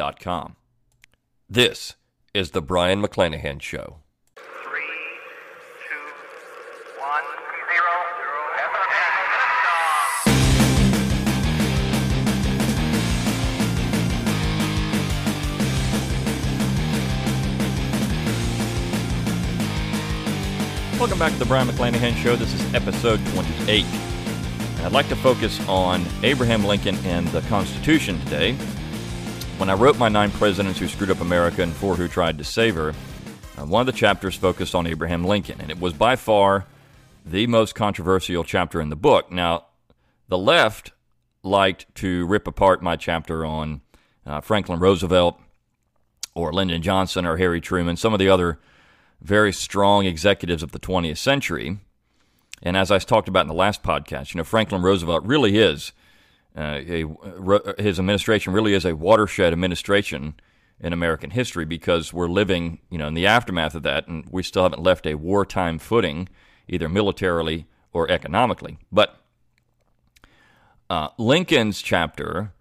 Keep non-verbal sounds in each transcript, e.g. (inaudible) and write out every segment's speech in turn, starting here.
com. This is the Brion McClanahan Show. Welcome back to the Brion McClanahan Show. This is episode 28. And I'd like to focus on Abraham Lincoln and the Constitution today. When I wrote my nine presidents who screwed up America and four who tried to save her, uh, one of the chapters focused on Abraham Lincoln, and it was by far the most controversial chapter in the book. Now, the left liked to rip apart my chapter on uh, Franklin Roosevelt or Lyndon Johnson or Harry Truman, some of the other very strong executives of the 20th century. And as I talked about in the last podcast, you know, Franklin Roosevelt really is uh, a, his administration really is a watershed administration in American history because we're living, you know, in the aftermath of that, and we still haven't left a wartime footing, either militarily or economically. But uh, Lincoln's chapter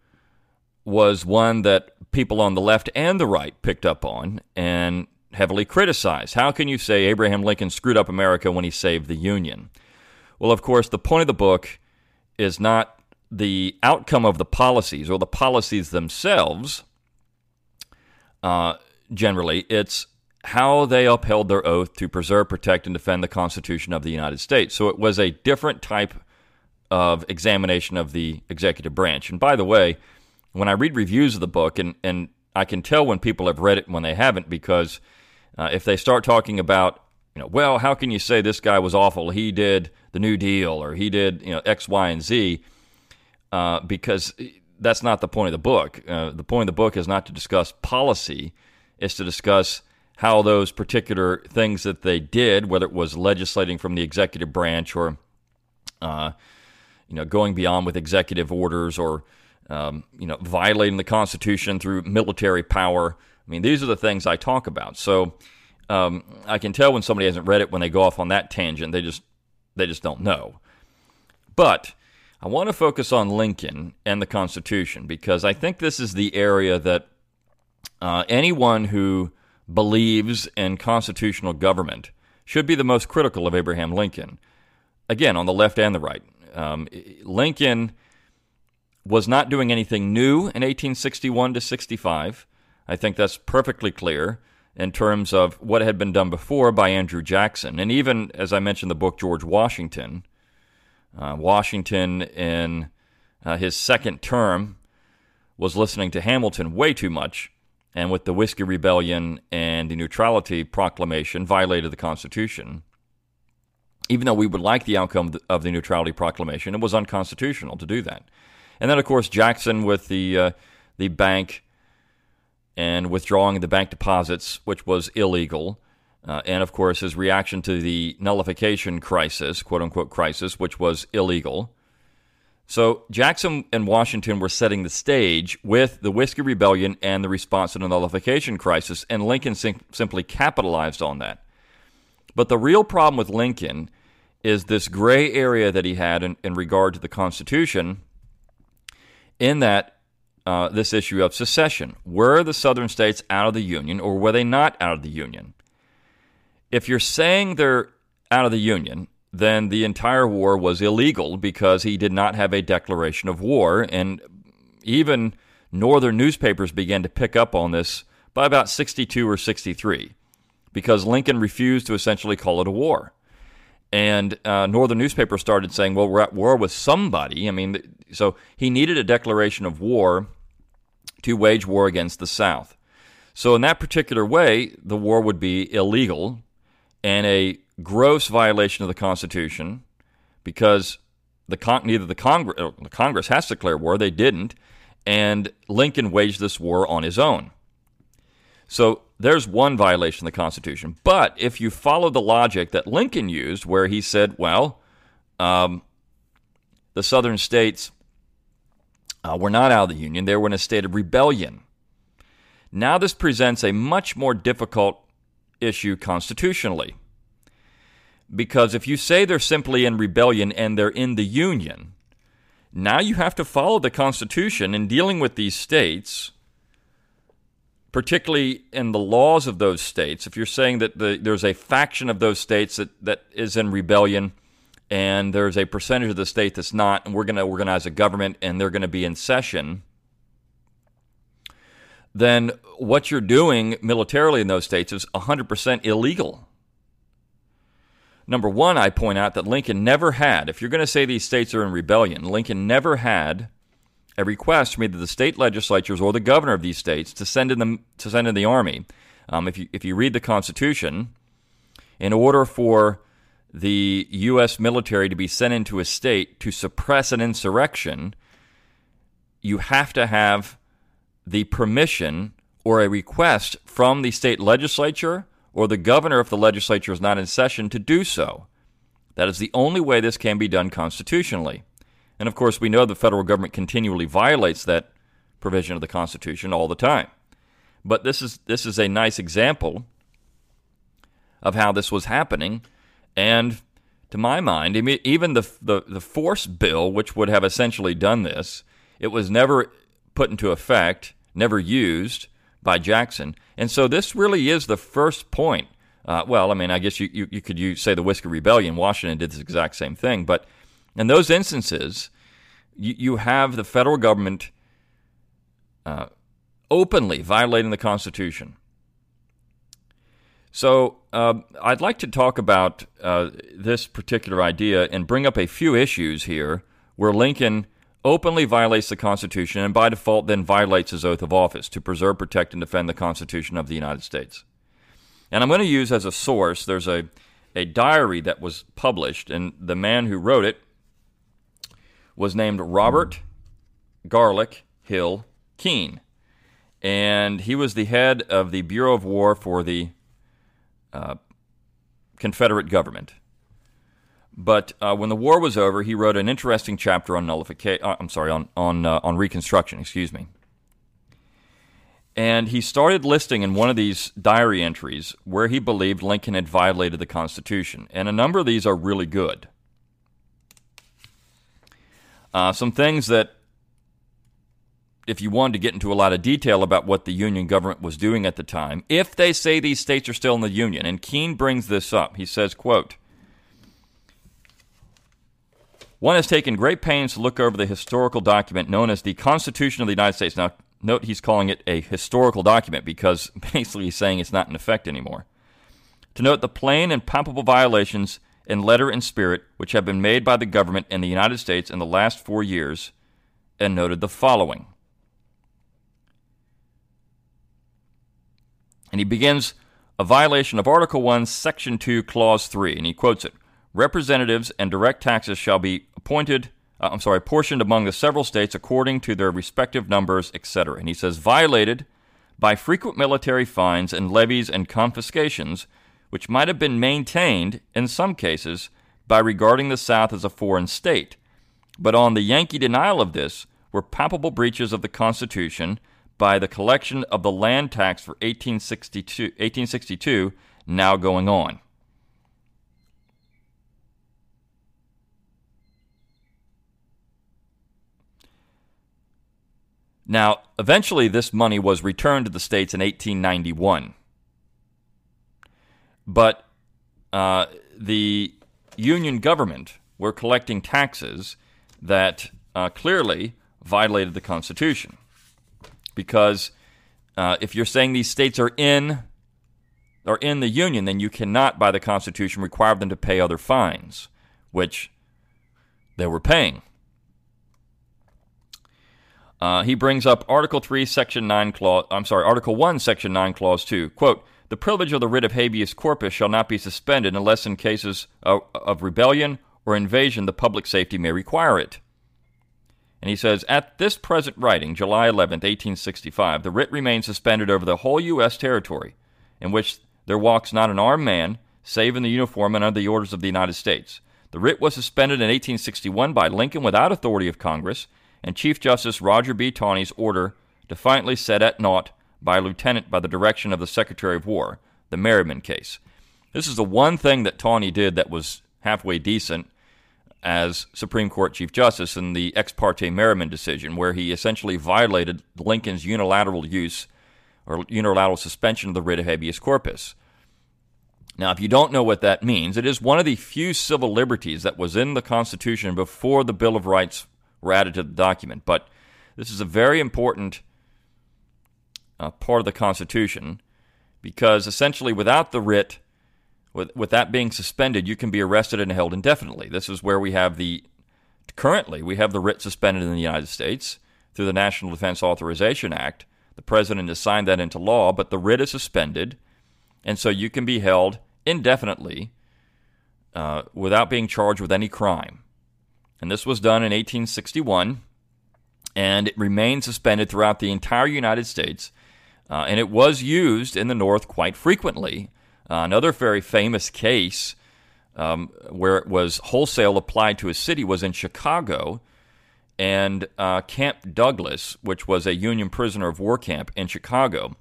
was one that people on the left and the right picked up on and heavily criticized. How can you say Abraham Lincoln screwed up America when he saved the Union? Well, of course, the point of the book is not the outcome of the policies or the policies themselves. Uh, generally, it's how they upheld their oath to preserve, protect, and defend the Constitution of the United States. So it was a different type of examination of the executive branch. And by the way, when I read reviews of the book, and, and I can tell when people have read it and when they haven't, because uh, if they start talking about, you know, well, how can you say this guy was awful? He did the New Deal or he did, you know, X, Y, and Z, uh, because that's not the point of the book. Uh, the point of the book is not to discuss policy, it's to discuss how those particular things that they did, whether it was legislating from the executive branch or, uh, you know, going beyond with executive orders or, um, you know, violating the Constitution through military power. I mean, these are the things I talk about. So um, I can tell when somebody hasn't read it when they go off on that tangent. They just they just don't know. But I want to focus on Lincoln and the Constitution because I think this is the area that uh, anyone who believes in constitutional government should be the most critical of Abraham Lincoln. Again, on the left and the right. Um, Lincoln was not doing anything new in 1861 to 65. I think that's perfectly clear in terms of what had been done before by Andrew Jackson. And even, as I mentioned, the book George Washington. Uh, Washington, in uh, his second term, was listening to Hamilton way too much, and with the Whiskey Rebellion and the Neutrality Proclamation, violated the Constitution. Even though we would like the outcome of the Neutrality Proclamation, it was unconstitutional to do that. And then, of course, Jackson with the uh, the bank and withdrawing the bank deposits, which was illegal. Uh, and of course, his reaction to the nullification crisis, quote unquote crisis, which was illegal. So Jackson and Washington were setting the stage with the Whiskey Rebellion and the response to the nullification crisis, and Lincoln sim- simply capitalized on that. But the real problem with Lincoln is this gray area that he had in, in regard to the Constitution, in that uh, this issue of secession. Were the southern states out of the Union or were they not out of the Union? If you're saying they're out of the Union, then the entire war was illegal because he did not have a declaration of war. And even northern newspapers began to pick up on this by about 62 or 63 because Lincoln refused to essentially call it a war. And uh, northern newspapers started saying, well, we're at war with somebody. I mean, so he needed a declaration of war to wage war against the South. So, in that particular way, the war would be illegal and a gross violation of the Constitution because the con- neither the Congress, the Congress has to declare war, they didn't, and Lincoln waged this war on his own. So there's one violation of the Constitution. But if you follow the logic that Lincoln used, where he said, well, um, the southern states uh, were not out of the Union, they were in a state of rebellion. Now, this presents a much more difficult issue constitutionally. Because if you say they're simply in rebellion and they're in the Union, now you have to follow the Constitution in dealing with these states, particularly in the laws of those states. If you're saying that the, there's a faction of those states that, that is in rebellion and there's a percentage of the state that's not, and we're going to organize a government and they're going to be in session, then what you're doing militarily in those states is 100% illegal. Number one, I point out that Lincoln never had, if you're going to say these states are in rebellion, Lincoln never had a request from either the state legislatures or the governor of these states to send in the, to send in the army. Um, if, you, if you read the Constitution, in order for the U.S. military to be sent into a state to suppress an insurrection, you have to have the permission or a request from the state legislature or the governor if the legislature is not in session to do so. That is the only way this can be done constitutionally. And of course, we know the federal government continually violates that provision of the Constitution all the time. But this is this is a nice example of how this was happening, and to my mind, even the, the the force bill, which would have essentially done this, it was never put into effect, never used by Jackson. And so this really is the first point. Uh, well, I mean, I guess you, you, you could use, say the Whiskey Rebellion. Washington did this exact same thing. But in those instances, you, you have the federal government uh, openly violating the Constitution. So uh, I'd like to talk about uh, this particular idea and bring up a few issues here where Lincoln openly violates the Constitution and by default then violates his oath of office to preserve, protect, and defend the Constitution of the United States. And I'm going to use as a source, there's a, a diary that was published, and the man who wrote it was named Robert Garlick Hill Kean. And he was the head of the Bureau of War for the uh, Confederate government. But uh, when the war was over, he wrote an interesting chapter on nullification. Uh, I'm sorry, on on uh, on Reconstruction. Excuse me. And he started listing in one of these diary entries where he believed Lincoln had violated the Constitution, and a number of these are really good. Uh, some things that, if you wanted to get into a lot of detail about what the Union government was doing at the time, if they say these states are still in the Union, and Kean brings this up, he says, "quote." One has taken great pains to look over the historical document known as the Constitution of the United States. Now, note he's calling it a historical document because (laughs) basically he's saying it's not in effect anymore. To note the plain and palpable violations in letter and spirit which have been made by the government in the United States in the last four years, and noted the following. And he begins a violation of Article 1, Section 2, Clause 3, and he quotes it Representatives and direct taxes shall be appointed, uh, I'm sorry, apportioned among the several states according to their respective numbers, etc. And he says, violated by frequent military fines and levies and confiscations, which might have been maintained, in some cases, by regarding the South as a foreign state. But on the Yankee denial of this were palpable breaches of the Constitution by the collection of the land tax for 1862, 1862 now going on. Now, eventually, this money was returned to the states in 1891. But uh, the Union government were collecting taxes that uh, clearly violated the Constitution. Because uh, if you're saying these states are in are in the Union, then you cannot, by the Constitution, require them to pay other fines, which they were paying. Uh, he brings up Article 3, Section 9, Clause, I'm sorry, Article 1, Section 9, Clause 2. Quote, the privilege of the writ of habeas corpus shall not be suspended unless in cases of, of rebellion or invasion the public safety may require it. And he says, At this present writing, July 11, 1865, the writ remains suspended over the whole U.S. territory, in which there walks not an armed man, save in the uniform and under the orders of the United States. The writ was suspended in 1861 by Lincoln without authority of Congress, and Chief Justice Roger B. Taney's order defiantly set at naught by a lieutenant by the direction of the Secretary of War, the Merryman case. This is the one thing that Taney did that was halfway decent as Supreme Court Chief Justice in the ex parte Merryman decision, where he essentially violated Lincoln's unilateral use or unilateral suspension of the writ of habeas corpus. Now, if you don't know what that means, it is one of the few civil liberties that was in the Constitution before the Bill of Rights were added to the document. But this is a very important uh, part of the Constitution because essentially, without the writ, with, with that being suspended, you can be arrested and held indefinitely. This is where we have the currently we have the writ suspended in the United States through the National Defense Authorization Act. The president has signed that into law, but the writ is suspended, and so you can be held indefinitely uh, without being charged with any crime. And this was done in 1861, and it remained suspended throughout the entire United States. Uh, and it was used in the North quite frequently uh, another very famous case um, where it was wholesale applied to a city was in Chicago, and uh, Camp Douglas, which was a Union prisoner of war camp in Chicago.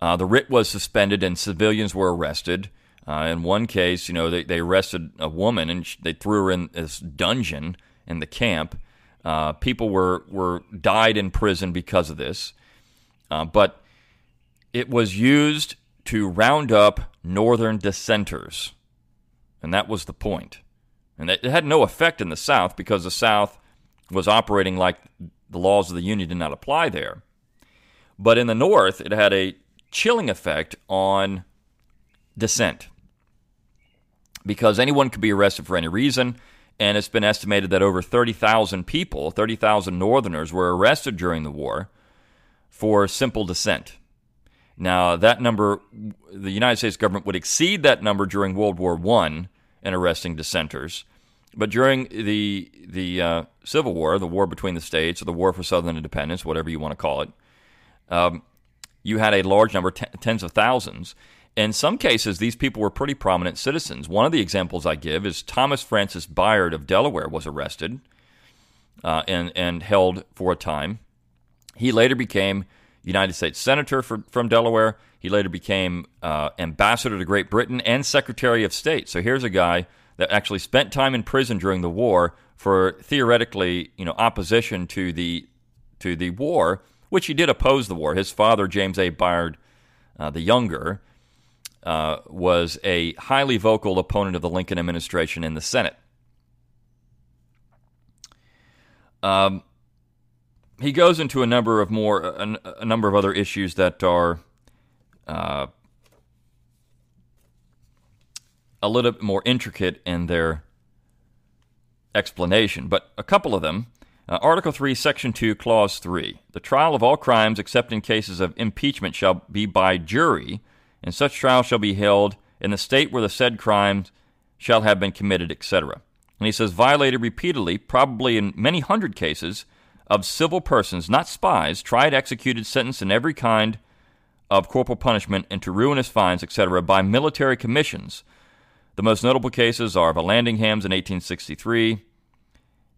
Uh, the writ was suspended and civilians were arrested. Uh, in one case, you know, they, they arrested a woman and they threw her in this dungeon in the camp. Uh, people were, were died in prison because of this. Uh, but it was used to round up northern dissenters. And that was the point. And it had no effect in the South because the South was operating like the laws of the Union did not apply there. But in the North, it had a chilling effect on dissent because anyone could be arrested for any reason. And it's been estimated that over 30,000 people, 30,000 Northerners, were arrested during the war for simple dissent. Now, that number, the United States government would exceed that number during World War I in arresting dissenters. But during the, the uh, Civil War, the war between the states, or the war for Southern independence, whatever you want to call it, um, you had a large number, t- tens of thousands. In some cases, these people were pretty prominent citizens. One of the examples I give is Thomas Francis Bayard of Delaware was arrested uh, and, and held for a time. He later became United States Senator for, from Delaware. He later became uh, ambassador to Great Britain and Secretary of State. So here's a guy that actually spent time in prison during the war for theoretically, you know, opposition to the to the war, which he did oppose the war. His father, James A. Bayard, uh, the younger, uh, was a highly vocal opponent of the Lincoln administration in the Senate. Um, he goes into a number of more a, a number of other issues that are uh, a little bit more intricate in their explanation, but a couple of them. Uh, Article 3, Section 2, Clause 3. The trial of all crimes except in cases of impeachment shall be by jury, and such trial shall be held in the state where the said crimes shall have been committed, etc. And he says, violated repeatedly, probably in many hundred cases, of civil persons, not spies, tried, executed, sentenced in every kind of corporal punishment and to ruinous fines, etc., by military commissions. The most notable cases are Vallandighams in 1863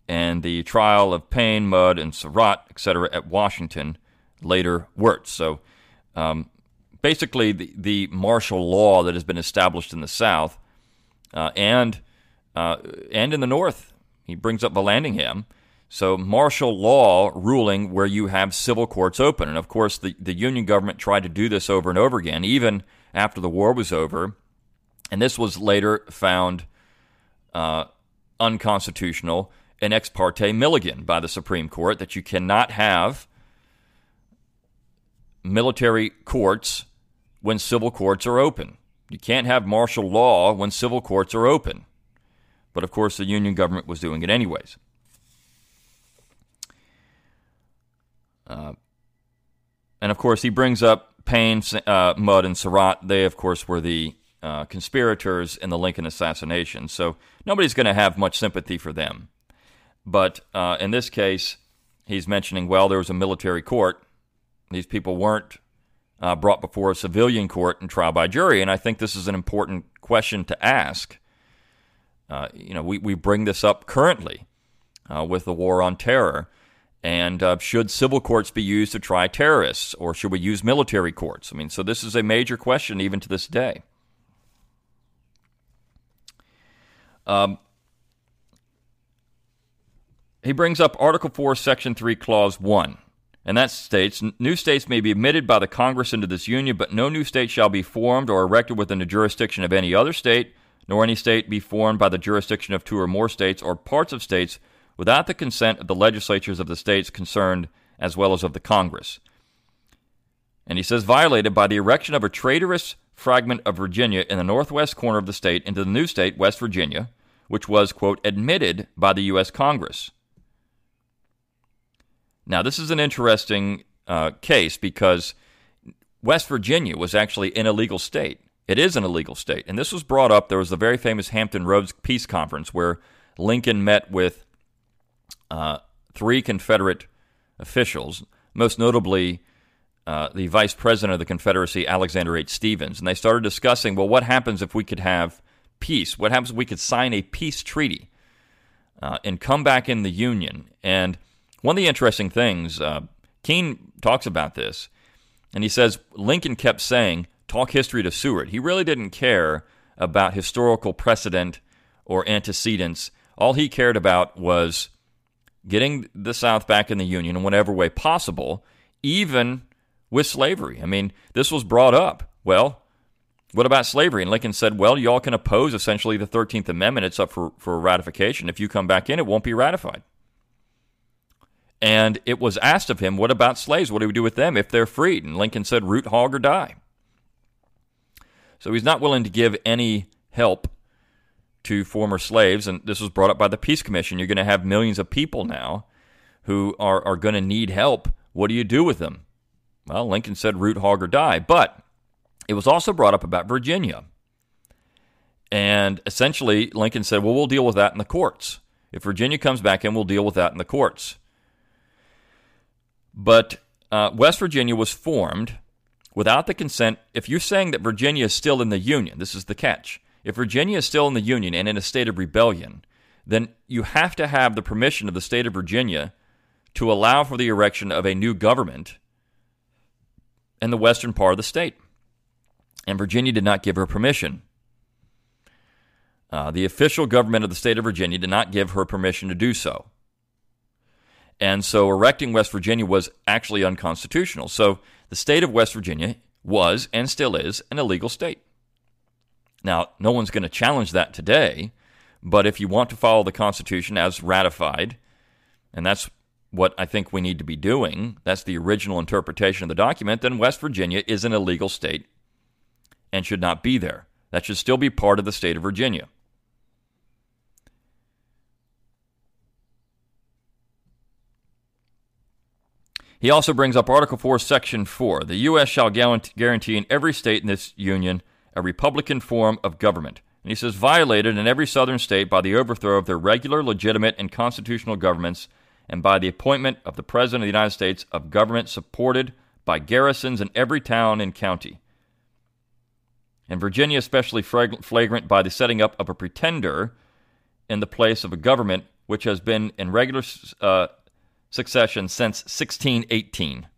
and the trial of Payne, Mudd, and Surratt, etc., at Washington, later Wirz. So um, basically, the, the, martial law that has been established in the South uh, and, uh, and in the North. He brings up Vallandigham so, martial law ruling where you have civil courts open. And of course, the, the Union government tried to do this over and over again, even after the war was over. And this was later found uh, unconstitutional in Ex parte Milligan by the Supreme Court that you cannot have military courts when civil courts are open. You can't have martial law when civil courts are open. But of course, the Union government was doing it anyways. Uh, and of course, he brings up Payne, uh, Mudd, and Surratt. They, of course, were the uh, conspirators in the Lincoln assassination. So nobody's going to have much sympathy for them. But uh, in this case, he's mentioning, well, there was a military court. These people weren't uh, brought before a civilian court and trial by jury. And I think this is an important question to ask. Uh, you know, we, we bring this up currently uh, with the war on terror. And uh, should civil courts be used to try terrorists, or should we use military courts? I mean, so this is a major question even to this day. Um, he brings up Article 4, Section 3, Clause 1. And that states new states may be admitted by the Congress into this union, but no new state shall be formed or erected within the jurisdiction of any other state, nor any state be formed by the jurisdiction of two or more states or parts of states without the consent of the legislatures of the states concerned as well as of the Congress. And he says, violated by the erection of a traitorous fragment of Virginia in the northwest corner of the state into the new state, West Virginia, which was, quote, admitted by the U.S. Congress. Now, this is an interesting uh, case because West Virginia was actually an illegal state. It is an illegal state. And this was brought up. There was the very famous Hampton Roads Peace Conference where Lincoln met with uh, three Confederate officials, most notably uh, the vice president of the Confederacy, Alexander H. Stephens. And they started discussing well, what happens if we could have peace? What happens if we could sign a peace treaty uh, and come back in the Union? And one of the interesting things, uh, Kean talks about this, and he says Lincoln kept saying, talk history to Seward. He really didn't care about historical precedent or antecedents. All he cared about was getting the South back in the Union in whatever way possible, even with slavery. I mean, this was brought up. Well, what about slavery? And Lincoln said, well, y'all can oppose essentially the 13th Amendment. It's up for, for ratification. If you come back in, it won't be ratified. And it was asked of him, What about slaves? What do we do with them if they're freed? And Lincoln said, Root hog or die. So he's not willing to give any help to former slaves. And this was brought up by the Peace Commission. You're going to have millions of people now who are, are going to need help. What do you do with them? Well, Lincoln said, Root hog or die. But it was also brought up about Virginia. And essentially, Lincoln said, Well, we'll deal with that in the courts. If Virginia comes back in, we'll deal with that in the courts. But uh, West Virginia was formed without the consent. If you're saying that Virginia is still in the Union, this is the catch. If Virginia is still in the Union and in a state of rebellion, then you have to have the permission of the state of Virginia to allow for the erection of a new government in the western part of the state. And Virginia did not give her permission. Uh, the official government of the state of Virginia did not give her permission to do so. And so erecting West Virginia was actually unconstitutional. So the state of West Virginia was and still is an illegal state. Now, no one's going to challenge that today, but if you want to follow the Constitution as ratified, and that's what I think we need to be doing, that's the original interpretation of the document, then West Virginia is an illegal state and should not be there. That should still be part of the state of Virginia. He also brings up Article 4, Section 4. The U.S. shall guarantee in every state in this union a Republican form of government. And he says, violated in every southern state by the overthrow of their regular, legitimate, and constitutional governments, and by the appointment of the President of the United States of government supported by garrisons in every town and county. In Virginia, especially flagrant by the setting up of a pretender in the place of a government which has been in regular uh, succession since 1618.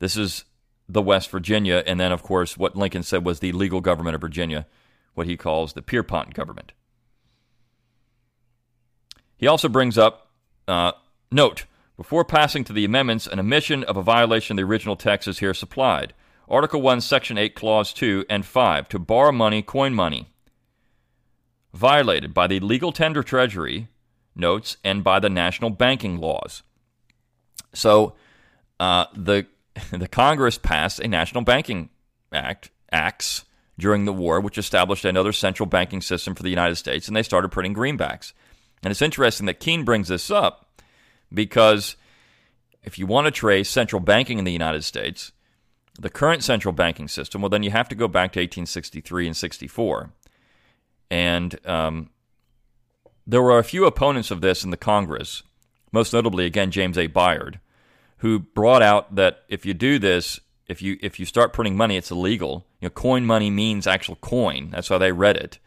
This is the West Virginia, and then, of course, what Lincoln said was the legal government of Virginia, what he calls the Pierpont government. He also brings up uh, note, before passing to the amendments, an omission of a violation of the original text is here supplied. Article 1, Section 8, Clause 2 and 5, to borrow money, coin money, violated by the legal tender treasury notes and by the national banking laws. So uh, the (laughs) the Congress passed a national banking act acts during the war, which established another central banking system for the United States, and they started printing greenbacks. And it's interesting that Kean brings this up because if you want to trace central banking in the United States, the current central banking system, well, then you have to go back to 1863 and 64. And um, there were a few opponents of this in the Congress, most notably, again, James A. Bayard, who brought out that if you do this, if you if you start printing money, it's illegal. You know, coin money means actual coin. That's how they read it.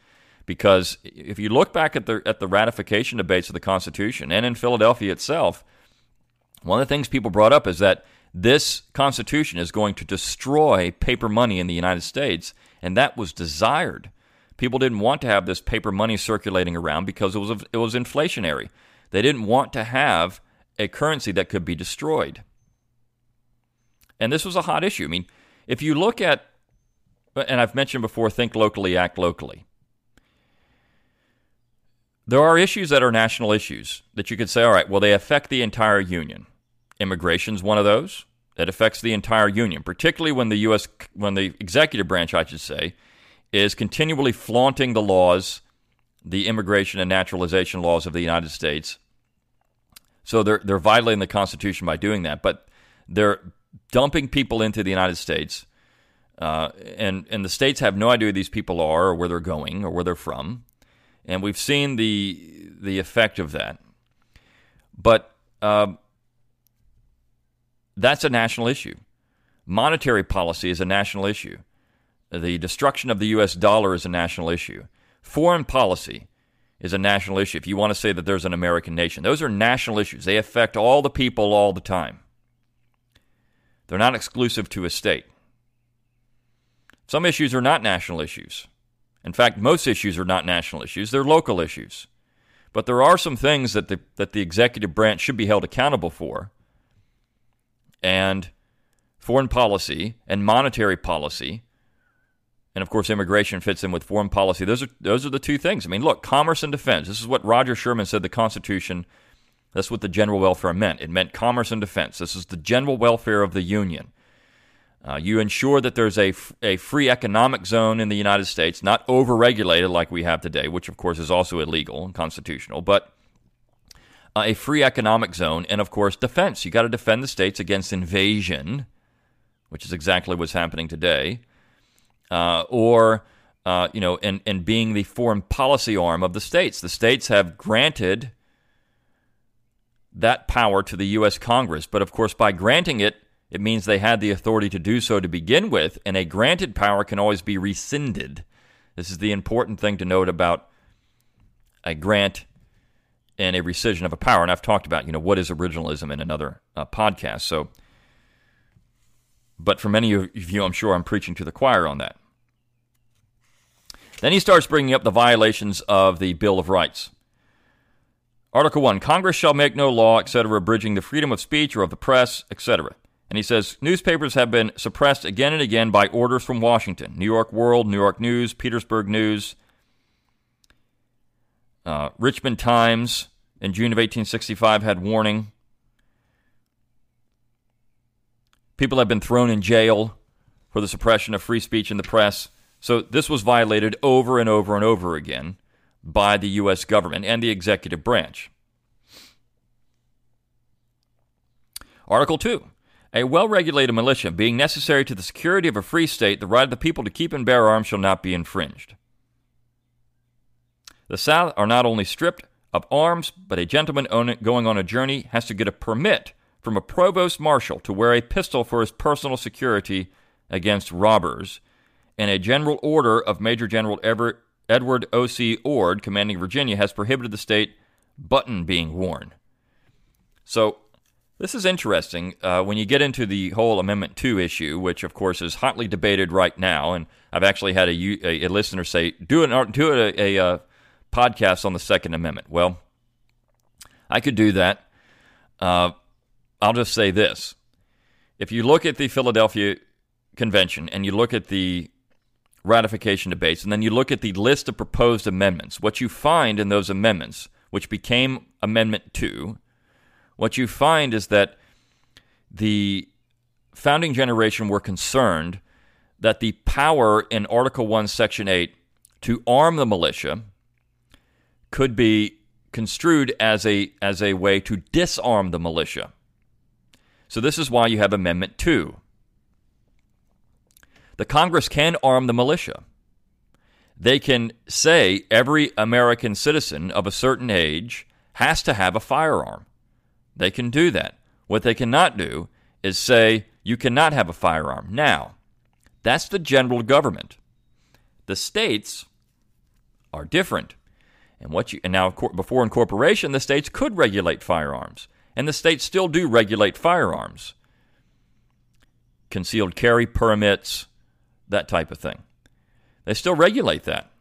Because if you look back at the at the ratification debates of the Constitution and in Philadelphia itself, one of the things people brought up is that this Constitution is going to destroy paper money in the United States, and that was desired. People didn't want to have this paper money circulating around because it was it was inflationary. They didn't want to have a currency that could be destroyed. And this was a hot issue. I mean, if you look at, and I've mentioned before, think locally, act locally. There are issues that are national issues that you could say, all right, well, they affect the entire union. Immigration's one of those that affects the entire union, particularly when the U.S. when the executive branch, I should say, is continually flaunting the laws, the immigration and naturalization laws of the United States. So they're they're violating the Constitution by doing that, but they're dumping people into the United States, uh, and and the states have no idea who these people are or where they're going or where they're from, and we've seen the the effect of that. But uh, that's a national issue. Monetary policy is a national issue. The destruction of the U.S. dollar is a national issue. Foreign policy is a national issue. If you want to say that there's an American nation, those are national issues. They affect all the people all the time. They're not exclusive to a state. Some issues are not national issues. In fact, most issues are not national issues, they're local issues. But there are some things that the, that the executive branch should be held accountable for. And foreign policy and monetary policy, and of course, immigration fits in with foreign policy. Those are, those are the two things. I mean, look, commerce and defense. This is what Roger Sherman said the Constitution that's what the general welfare meant. It meant commerce and defense. This is the general welfare of the Union. Uh, you ensure that there's a, f- a free economic zone in the United States, not overregulated like we have today, which of course is also illegal and constitutional, but uh, a free economic zone, and of course, defense. You got to defend the states against invasion, which is exactly what's happening today, uh, or uh, you know, and and being the foreign policy arm of the states. The states have granted that power to the U.S. Congress. But of course, by granting it, it means they had the authority to do so to begin with, and a granted power can always be rescinded. This is the important thing to note about a grant and a rescission of a power. And I've talked about, you know, what is originalism in another uh, podcast. So, but for many of you, I'm sure I'm preaching to the choir on that. Then he starts bringing up the violations of the Bill of Rights. Article 1 Congress shall make no law, etc., abridging the freedom of speech or of the press, etc. And he says newspapers have been suppressed again and again by orders from Washington New York World, New York News, Petersburg News, uh, Richmond Times in June of 1865 had warning. People have been thrown in jail for the suppression of free speech in the press. So this was violated over and over and over again by the U.S. government and the executive branch. Article 2. A well regulated militia, being necessary to the security of a free state, the right of the people to keep and bear arms shall not be infringed. The South are not only stripped of arms, but a gentleman going on a journey has to get a permit from a provost marshal to wear a pistol for his personal security against robbers, and a general order of Major General Everett Edward O.C. Ord, commanding Virginia, has prohibited the state button being worn. So, this is interesting uh, when you get into the whole Amendment 2 issue, which, of course, is hotly debated right now. And I've actually had a, a, a listener say, do, an, do a, a, a uh, podcast on the Second Amendment. Well, I could do that. Uh, I'll just say this. If you look at the Philadelphia Convention and you look at the ratification debates, and then you look at the list of proposed amendments, what you find in those amendments, which became Amendment 2, what you find is that the founding generation were concerned that the power in Article 1, Section 8 to arm the militia could be construed as a, as a way to disarm the militia. So, this is why you have Amendment 2. The Congress can arm the militia. they can say every American citizen of a certain age has to have a firearm. They can do that. What they cannot do is say you cannot have a firearm. Now, that's the general government. The states are different. And what you and now before incorporation, the states could regulate firearms, and the states still do regulate firearms, concealed carry permits, that type of thing. They still regulate that.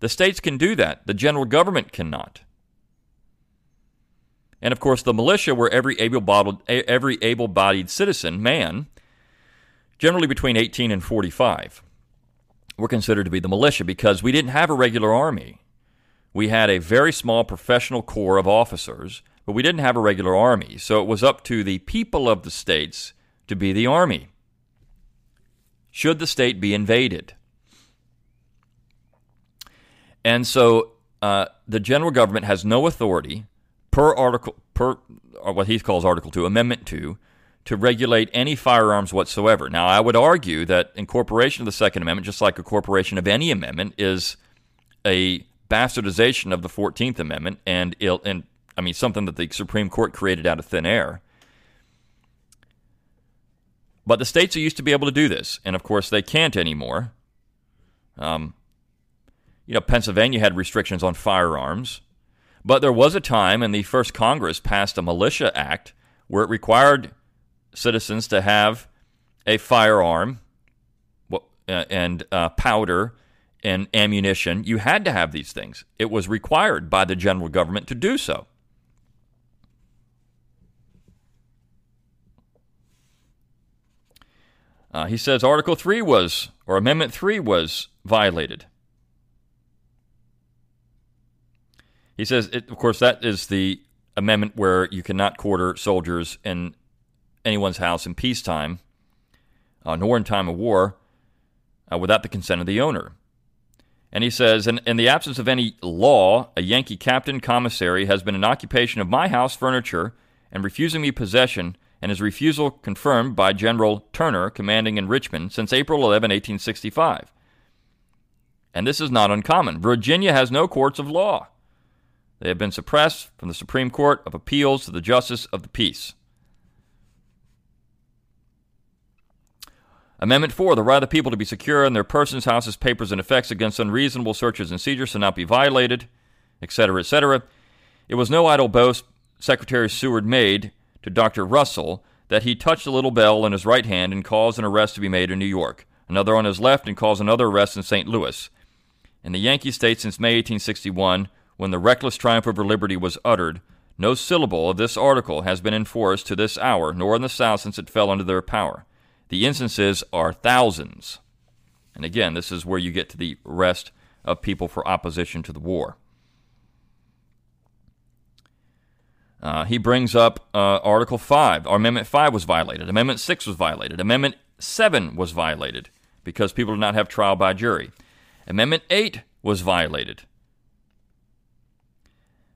The states can do that. The general government cannot. And of course, the militia, where every able-bodied, every able-bodied citizen, man, generally between 18 and 45, were considered to be the militia because we didn't have a regular army. We had a very small professional corps of officers, but we didn't have a regular army. So it was up to the people of the states to be the army. Should the state be invaded? And so uh, the general government has no authority per article per what he calls Article Two, Amendment Two, to regulate any firearms whatsoever. Now, I would argue that incorporation of the Second Amendment, just like incorporation of any amendment, is a bastardization of the Fourteenth Amendment, and Ill, and I mean something that the Supreme Court created out of thin air. But the states are used to be able to do this, and of course they can't anymore. Um, you know, Pennsylvania had restrictions on firearms, but there was a time, and the first Congress passed a Militia Act where it required citizens to have a firearm uh, and uh, powder and ammunition. You had to have these things. It was required by the general government to do so. Uh, he says Article 3 was, or Amendment 3 was violated. He says, it, of course, that is the amendment where you cannot quarter soldiers in anyone's house in peacetime, uh, nor in time of war, uh, without the consent of the owner. And he says, in, in the absence of any law, a Yankee captain commissary has been in occupation of my house furniture and refusing me possession, and his refusal confirmed by General Turner, commanding in Richmond, since April 11, 1865. And this is not uncommon. Virginia has no courts of law. They have been suppressed from the Supreme Court of Appeals to the Justice of the Peace. Amendment 4 The right of the people to be secure in their persons, houses, papers, and effects against unreasonable searches and seizures shall not be violated, etc., etc. It was no idle boast Secretary Seward made to Dr. Russell that he touched a little bell in his right hand and caused an arrest to be made in New York, another on his left, and caused another arrest in St. Louis. In the Yankee state since May 1861, when the reckless triumph over liberty was uttered, no syllable of this article has been enforced to this hour, nor in the South since it fell under their power. The instances are thousands. And again, this is where you get to the rest of people for opposition to the war. Uh, he brings up uh, Article 5. Amendment 5 was violated. Amendment 6 was violated. Amendment 7 was violated because people did not have trial by jury. Amendment 8 was violated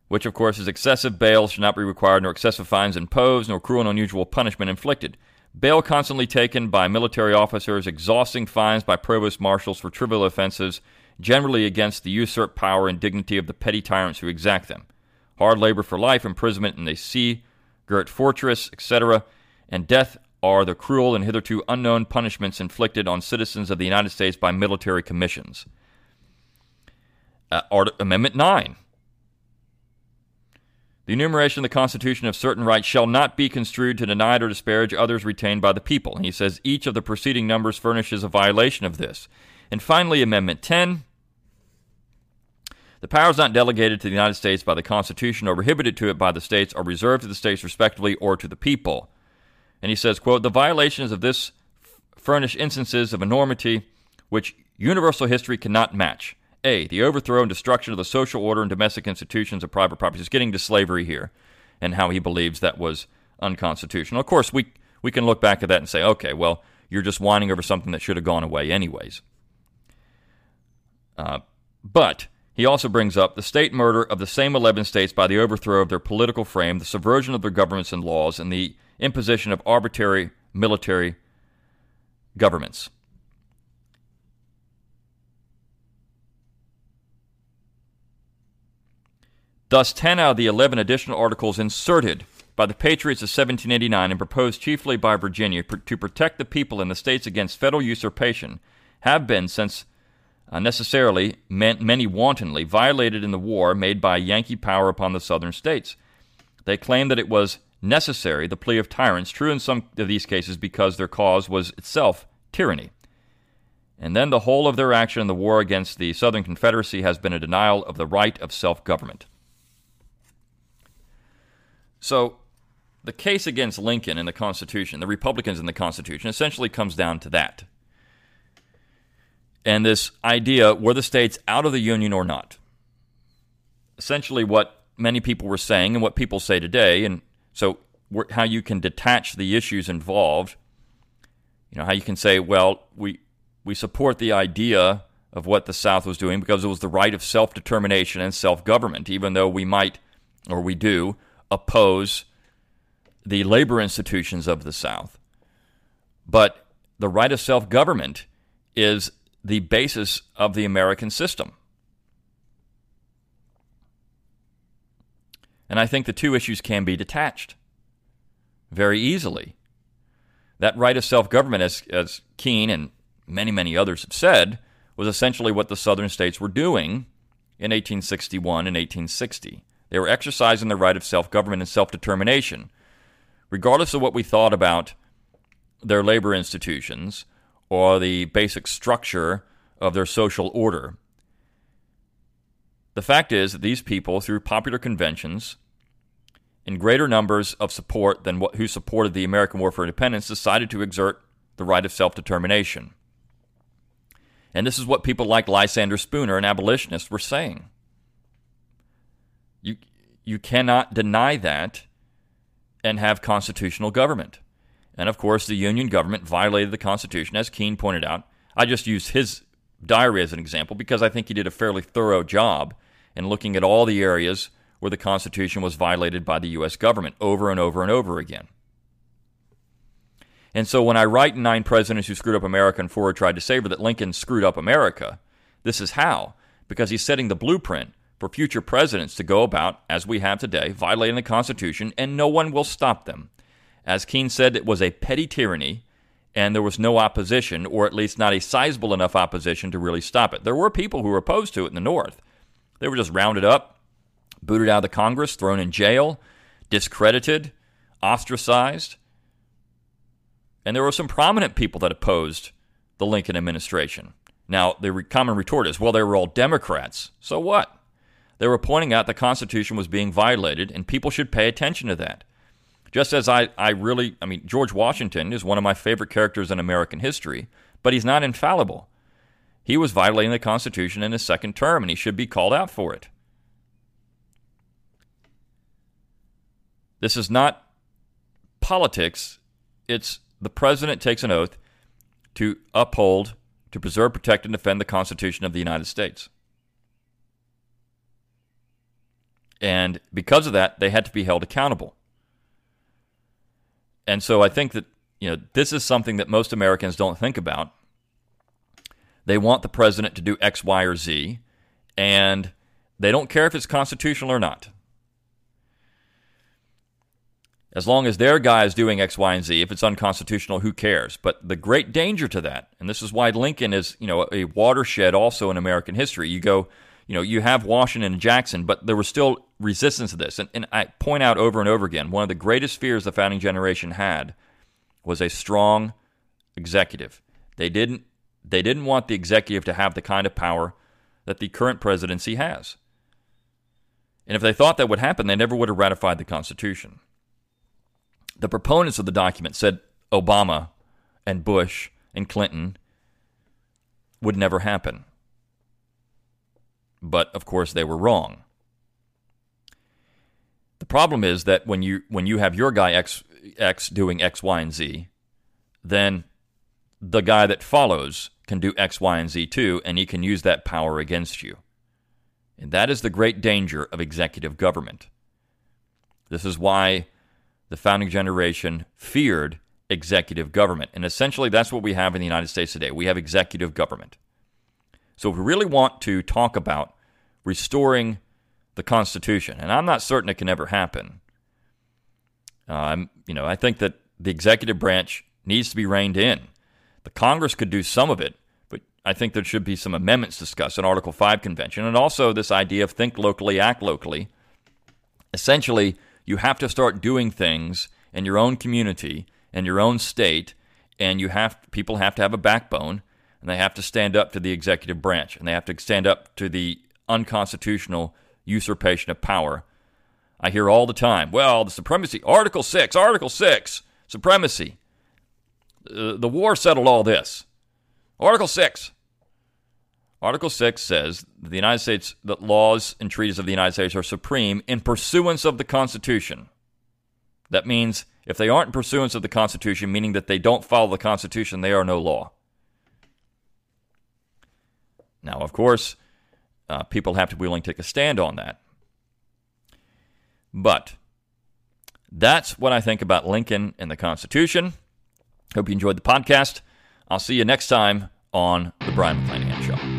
which of course is excessive bail should not be required, nor excessive fines imposed, nor cruel and unusual punishment inflicted. Bail constantly taken by military officers, exhausting fines by provost marshals for trivial offenses, generally against the usurped power and dignity of the petty tyrants who exact them. Hard labor for life, imprisonment in a sea girt fortress, etc., and death are the cruel and hitherto unknown punishments inflicted on citizens of the United States by military commissions. Uh, Art- Amendment 9 the enumeration of the Constitution of certain rights shall not be construed to deny or disparage others retained by the people. he says each of the preceding numbers furnishes a violation of this. And finally, Amendment 10. The powers not delegated to the United States by the Constitution or prohibited to it by the states are reserved to the states respectively or to the people. And he says, quote, the violations of this furnish instances of enormity which universal history cannot match a. The overthrow and destruction of the social order and domestic institutions of private property. He's getting to slavery here and how he believes that was unconstitutional. Of course, we, we can look back at that and say, okay, well, you're just whining over something that should have gone away anyways. Uh, but he also brings up the state murder of the same 11 states by the overthrow of their political frame, the subversion of their governments and laws, and the imposition of arbitrary military governments. Thus, 10 out of the 11 additional articles inserted by the Patriots of 1789 and proposed chiefly by Virginia to protect the people in the states against federal usurpation have been, since uh, necessarily, many wantonly, violated in the war made by Yankee power upon the southern states. They claim that it was necessary, the plea of tyrants, true in some of these cases because their cause was itself tyranny. And then the whole of their action in the war against the Southern Confederacy has been a denial of the right of self government. So, the case against Lincoln and the Constitution, the Republicans in the Constitution, essentially comes down to that. And this idea were the states out of the Union or not? Essentially, what many people were saying and what people say today, and so how you can detach the issues involved. You know, how you can say, well, we, we support the idea of what the South was doing because it was the right of self determination and self government, even though we might, or we do, oppose the labor institutions of the South. But the right of self government is the basis of the American system. And I think the two issues can be detached very easily. That right of self government, as, as Kean and many, many others have said, was essentially what the southern states were doing in 1861 and 1860. They were exercising their right of self government and self determination regardless of what we thought about their labor institutions or the basic structure of their social order. The fact is that these people, through popular conventions, in greater numbers of support than what, who supported the American War for Independence, decided to exert the right of self determination. And this is what people like Lysander Spooner and abolitionists were saying. You, you cannot deny that and have constitutional government. And of course, the Union government violated the Constitution, as Kean pointed out. I just used his diary as an example because I think he did a fairly thorough job in looking at all the areas where the Constitution was violated by the U.S. government over and over and over again. And so when I write Nine Presidents Who Screwed Up America and Four Tried to Save Her that Lincoln screwed up America, this is how. Because he's setting the blueprint for future presidents to go about, as we have today, violating the Constitution, and no one will stop them. As Kean said, it was a petty tyranny, and there was no opposition, or at least not a sizable enough opposition to really stop it. There were people who were opposed to it in the North. They were just rounded up, booted out of the Congress, thrown in jail, discredited, ostracized. And there were some prominent people that opposed the Lincoln administration. Now, the common retort is, well, they were all Democrats. So what? They were pointing out the Constitution was being violated, and people should pay attention to that. Just as I, I really, I mean, George Washington is one of my favorite characters in American history, but he's not infallible. He was violating the Constitution in his second term, and he should be called out for it. This is not politics, it's the president takes an oath to uphold, to preserve, protect, and defend the Constitution of the United States. And because of that, they had to be held accountable. And so I think that, you know, this is something that most Americans don't think about. They want the president to do X, Y, or Z, and they don't care if it's constitutional or not. As long as their guy is doing X, Y, and Z, if it's unconstitutional, who cares? But the great danger to that, and this is why Lincoln is, you know, a watershed also in American history. You go you know, you have Washington and Jackson, but there was still resistance to this. And, and I point out over and over again one of the greatest fears the founding generation had was a strong executive. They didn't, they didn't want the executive to have the kind of power that the current presidency has. And if they thought that would happen, they never would have ratified the Constitution. The proponents of the document said Obama and Bush and Clinton would never happen but of course they were wrong. The problem is that when you when you have your guy X X doing X, Y, and Z, then the guy that follows can do X, Y, and Z too, and he can use that power against you. And that is the great danger of executive government. This is why the founding generation feared executive government. And essentially, that's what we have in the United States today. We have executive government. So, if we really want to talk about restoring the Constitution. And I'm not certain it can ever happen. Um, you know, I think that the executive branch needs to be reined in. The Congress could do some of it, but I think there should be some amendments discussed in Article 5 convention. And also this idea of think locally, act locally. Essentially, you have to start doing things in your own community, in your own state, and you have people have to have a backbone and they have to stand up to the executive branch and they have to stand up to the unconstitutional usurpation of power. I hear all the time, well, the supremacy, Article 6, Article 6, supremacy. Uh, the war settled all this. Article 6. Article 6 says that the United States, that laws and treaties of the United States are supreme in pursuance of the Constitution. That means if they aren't in pursuance of the Constitution, meaning that they don't follow the Constitution, they are no law. Now, of course, uh, people have to be willing to take a stand on that. But that's what I think about Lincoln and the Constitution. Hope you enjoyed the podcast. I'll see you next time on The Brion McClanahan Show.